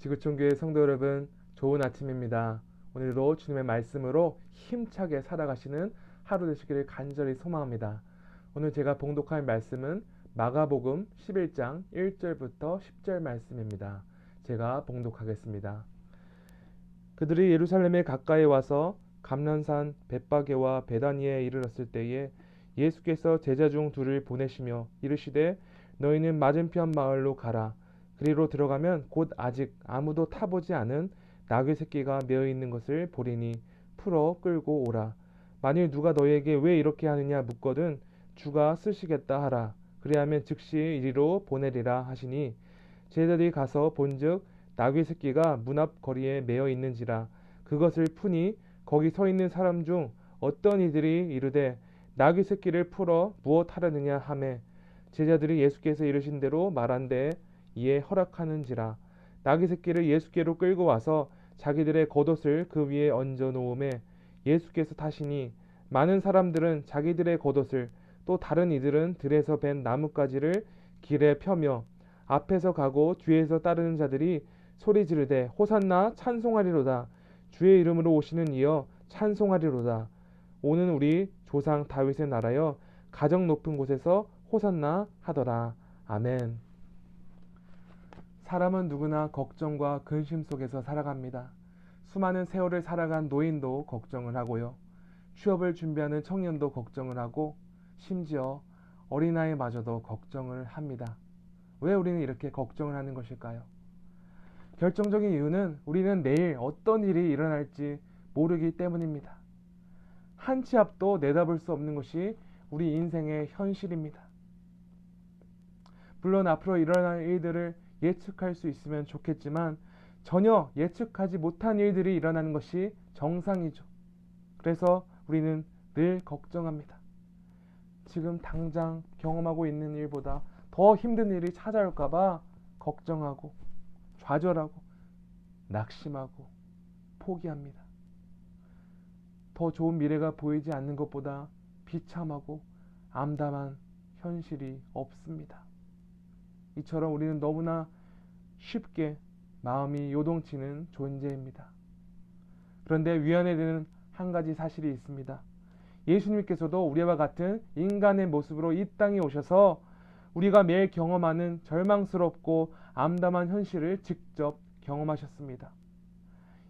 지구촌교회 성도 여러분, 좋은 아침입니다. 오늘도 주님의 말씀으로 힘차게 살아가시는 하루 되시기를 간절히 소망합니다. 오늘 제가 봉독할 말씀은 마가복음 11장 1절부터 10절 말씀입니다. 제가 봉독하겠습니다. 그들이 예루살렘에 가까이 와서 감난산 벳바게와 베다니에 이르렀을 때에 예수께서 제자 중 둘을 보내시며 이르시되 너희는 맞은편 마을로 가라 그리로 들어가면 곧 아직 아무도 타보지 않은 나귀 새끼가 메어 있는 것을 보리니 풀어 끌고 오라. 만일 누가 너희에게 왜 이렇게 하느냐 묻거든 주가 쓰시겠다 하라. 그리하면 즉시 이리로 보내리라 하시니 제자들이 가서 본즉 나귀 새끼가 문 앞 거리에 메어 있는지라. 그것을 푸니 거기 서 있는 사람 중 어떤 이들이 이르되 나귀 새끼를 풀어 무엇 하려느냐 하매. 제자들이 예수께서 이르신 대로 말한데 이에 허락하는지라. 나귀 새끼를 예수께로 끌고 와서 자기들의 겉옷을 그 위에 얹어 놓음에 예수께서 타시니 많은 사람들은 자기들의 겉옷을 또 다른 이들은 들에서 벤 나뭇가지를 길에 펴며 앞에서 가고 뒤에서 따르는 자들이 소리 지르되 호산나 찬송하리로다. 주의 이름으로 오시는 이여 찬송하리로다. 오는 우리 조상 다윗의 나라여 가정 높은 곳에서 호산나 하더라. 아멘 사람은 누구나 걱정과 근심 속에서 살아갑니다. 수많은 세월을 살아간 노인도 걱정을 하고요. 취업을 준비하는 청년도 걱정을 하고 심지어 어린아이마저도 걱정을 합니다. 왜 우리는 이렇게 걱정을 하는 것일까요? 결정적인 이유는 우리는 내일 어떤 일이 일어날지 모르기 때문입니다. 한 치 앞도 내다볼 수 없는 것이 우리 인생의 현실입니다. 물론 앞으로 일어날 일들을 예측할 수 있으면 좋겠지만 전혀 예측하지 못한 일들이 일어나는 것이 정상이죠. 그래서 우리는 늘 걱정합니다. 지금 당장 경험하고 있는 일보다 더 힘든 일이 찾아올까봐 걱정하고 좌절하고 낙심하고 포기합니다. 더 좋은 미래가 보이지 않는 것보다 비참하고 암담한 현실이 없습니다. 이처럼 우리는 너무나 쉽게 마음이 요동치는 존재입니다. 그런데 위안해 되는 한 가지 사실이 있습니다. 예수님께서도 우리와 같은 인간의 모습으로 이 땅에 오셔서 우리가 매일 경험하는 절망스럽고 암담한 현실을 직접 경험하셨습니다.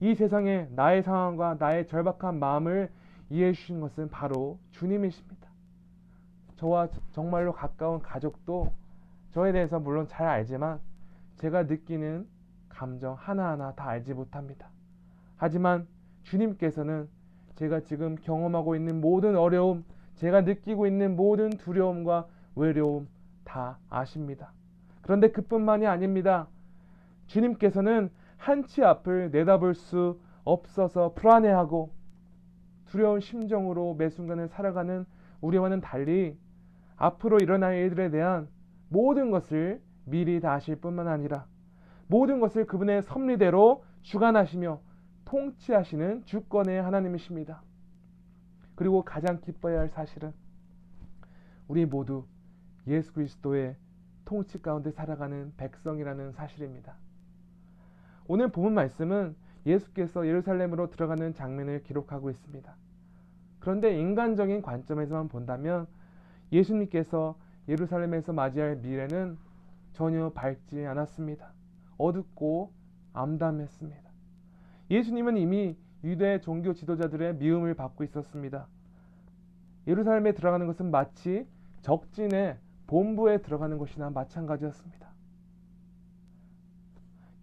이 세상에 나의 상황과 나의 절박한 마음을 이해해 주신 것은 바로 주님이십니다. 저와 정말로 가까운 가족도 저에 대해서 물론 잘 알지만 제가 느끼는 감정 하나하나 다 알지 못합니다. 하지만 주님께서는 제가 지금 경험하고 있는 모든 어려움, 제가 느끼고 있는 모든 두려움과 외로움 다 아십니다. 그런데 그뿐만이 아닙니다. 주님께서는 한치 앞을 내다볼 수 없어서 불안해하고 두려운 심정으로 매 순간을 살아가는 우리와는 달리 앞으로 일어날 일들에 대한 모든 것을 미리 다 아실 뿐만 아니라 모든 것을 그분의 섭리대로 주관하시며 통치하시는 주권의 하나님이십니다. 그리고 가장 기뻐해야 할 사실은 우리 모두 예수 그리스도의 통치 가운데 살아가는 백성이라는 사실입니다. 오늘 본문 말씀은 예수께서 예루살렘으로 들어가는 장면을 기록하고 있습니다. 그런데 인간적인 관점에서만 본다면 예수님께서 예루살렘에서 맞이할 미래는 전혀 밝지 않았습니다. 어둡고 암담했습니다. 예수님은 이미 유대 종교 지도자들의 미움을 받고 있었습니다. 예루살렘에 들어가는 것은 마치 적진의 본부에 들어가는 것이나 마찬가지였습니다.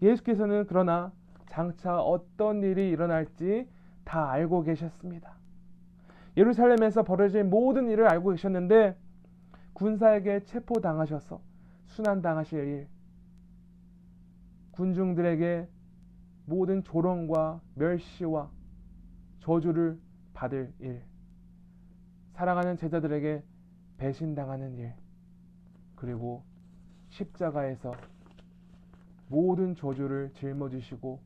예수께서는 그러나 장차 어떤 일이 일어날지 다 알고 계셨습니다. 예루살렘에서 벌어질 모든 일을 알고 계셨는데 군사에게 체포당하셔서 순환당하실 일, 군중들에게 모든 조롱과 멸시와 저주를 받을 일, 사랑하는 제자들에게 배신당하는 일, 그리고 십자가에서 모든 저주를 짊어지시고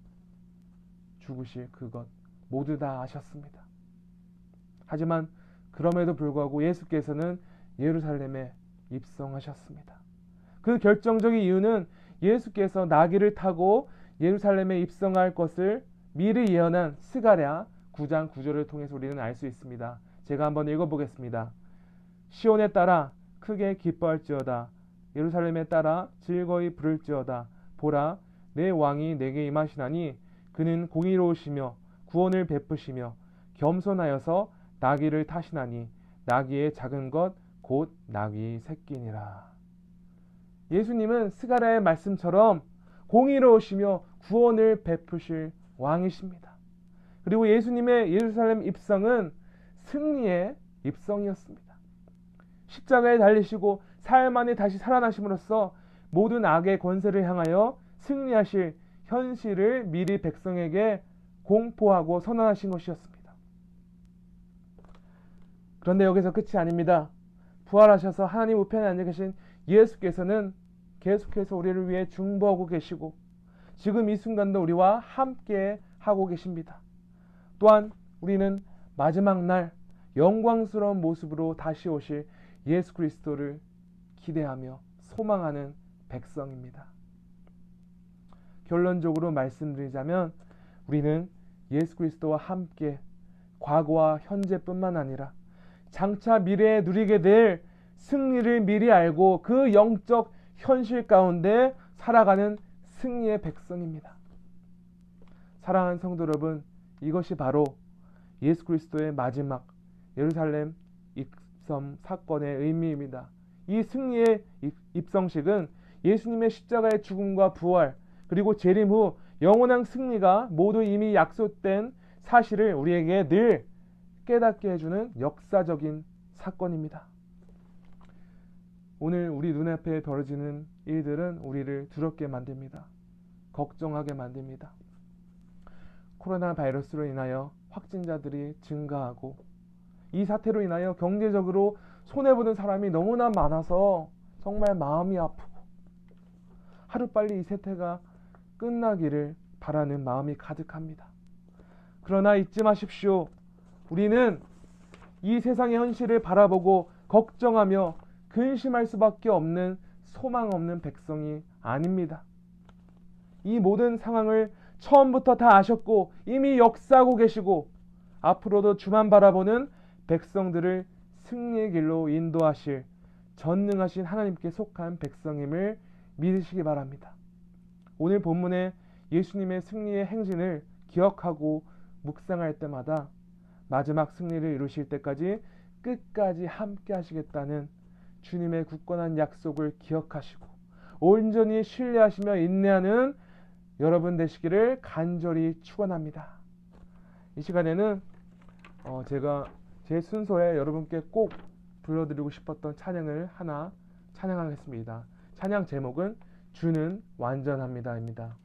죽으실 그것 모두 다 아셨습니다. 하지만 그럼에도 불구하고 예수께서는 예루살렘에 입성하셨습니다. 그 결정적인 이유는 예수께서 나귀를 타고 예루살렘에 입성할 것을 미리 예언한 스가랴 9장 9절을 통해서 우리는 알 수 있습니다. 제가 한번 읽어보겠습니다. 시온에 따라 크게 기뻐할지어다. 예루살렘에 따라 즐거이 부를지어다. 보라, 내 왕이 내게 임하시나니 그는 공의로우시며 구원을 베푸시며 겸손하여서 나귀를 타시나니 나귀의 작은 것 곧 나귀 새끼니라. 예수님은 스가랴의 말씀처럼 공의로우시며 구원을 베푸실 왕이십니다. 그리고 예수님의 예루살렘 입성은 승리의 입성이었습니다. 십자가에 달리시고 사흘 만에 다시 살아나심으로써 모든 악의 권세를 향하여 승리하실 현실을 미리 백성에게 공포하고 선언하신 것이었습니다. 그런데 여기서 끝이 아닙니다. 부활하셔서 하나님 우편에 앉아 계신 예수께서는 계속해서 우리를 위해 중보하고 계시고 지금 이 순간도 우리와 함께 하고 계십니다. 또한 우리는 마지막 날 영광스러운 모습으로 다시 오실 예수 그리스도를 기대하며 소망하는 백성입니다. 결론적으로 말씀드리자면 우리는 예수 그리스도와 함께 과거와 현재뿐만 아니라 장차 미래에 누리게 될 승리를 미리 알고 그 영적 현실 가운데 살아가는 승리의 백성입니다. 사랑하는 성도 여러분, 이것이 바로 예수 그리스도의 마지막 예루살렘 입성 사건의 의미입니다. 이 승리의 입성식은 예수님의 십자가의 죽음과 부활 그리고 재림 후 영원한 승리가 모두 이미 약속된 사실을 우리에게 늘 깨닫게 해주는 역사적인 사건입니다. 오늘 우리 눈앞에 벌어지는 일들은 우리를 두렵게 만듭니다. 걱정하게 만듭니다. 코로나 바이러스로 인하여 확진자들이 증가하고 이 사태로 인하여 경제적으로 손해보는 사람이 너무나 많아서 정말 마음이 아프고 하루빨리 이 세태가 끝나기를 바라는 마음이 가득합니다. 그러나 잊지 마십시오. 우리는 이 세상의 현실을 바라보고 걱정하며 근심할 수밖에 없는 소망 없는 백성이 아닙니다. 이 모든 상황을 처음부터 다 아셨고 이미 역사하고 계시고 앞으로도 주만 바라보는 백성들을 승리의 길로 인도하실 전능하신 하나님께 속한 백성임을 믿으시기 바랍니다. 오늘 본문에 예수님의 승리의 행진을 기억하고 묵상할 때마다 마지막 승리를 이루실 때까지 끝까지 함께 하시겠다는 주님의 굳건한 약속을 기억하시고 온전히 신뢰하시며 인내하는 여러분 되시기를 간절히 축원합니다. 이 시간에는 어 제가 제 순서에 여러분께 꼭 불러드리고 싶었던 찬양을 하나 찬양하겠습니다. 찬양 제목은 주는 완전합니다입니다.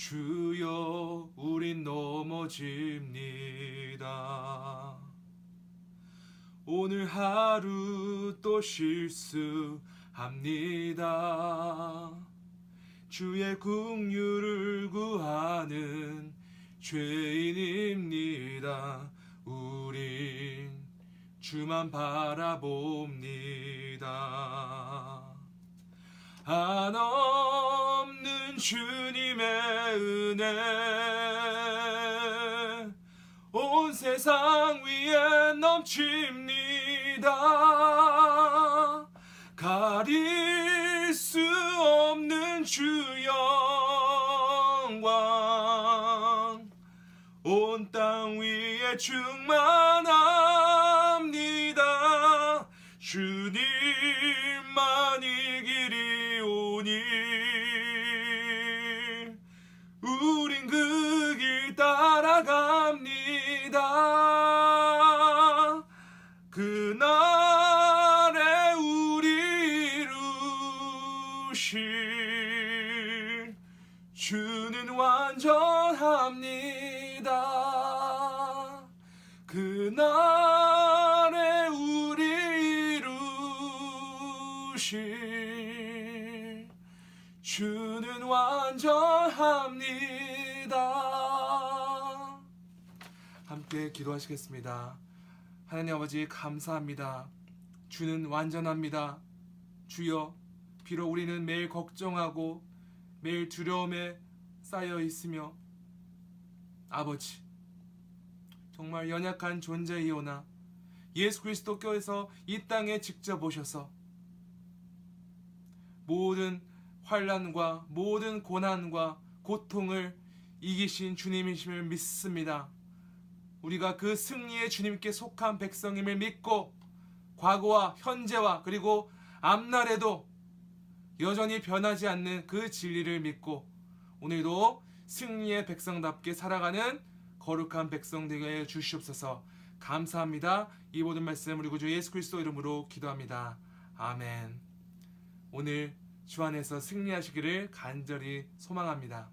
주여 우린 넘어집니다. 오늘 하루 또 실수합니다. 주의 국류를 구하는 죄인입니다. 우린 주만 바라봅니다. 한없는 주님의 은혜 온 세상 위에 넘칩니다. 가릴 수 없는 주 영광. 온 땅 위에 충만합니다. 주님 주는 완전합니다 날에 우리 이루실 주는 완전합니다. 함께 기도하시겠습니다. 하나님 아버지 감사합니다. 주는 완전합니다. 주여 비록 우리는 매일 걱정하고 매일 두려움에 쌓여 있으며 아버지 정말 연약한 존재이오나 예수 그리스도께서 이 땅에 직접 오셔서 모든 환란과 모든 고난과 고통을 이기신 주님이심을 믿습니다. 우리가 그 승리의 주님께 속한 백성임을 믿고 과거와 현재와 그리고 앞날에도 여전히 변하지 않는 그 진리를 믿고 오늘도 승리의 백성답게 살아가는 거룩한 백성 되게 해 주시옵소서. 감사합니다. 이 모든 말씀 우리 구주 예수 그리스도 이름으로 기도합니다. 아멘. 오늘 주 안에서 승리하시기를 간절히 소망합니다.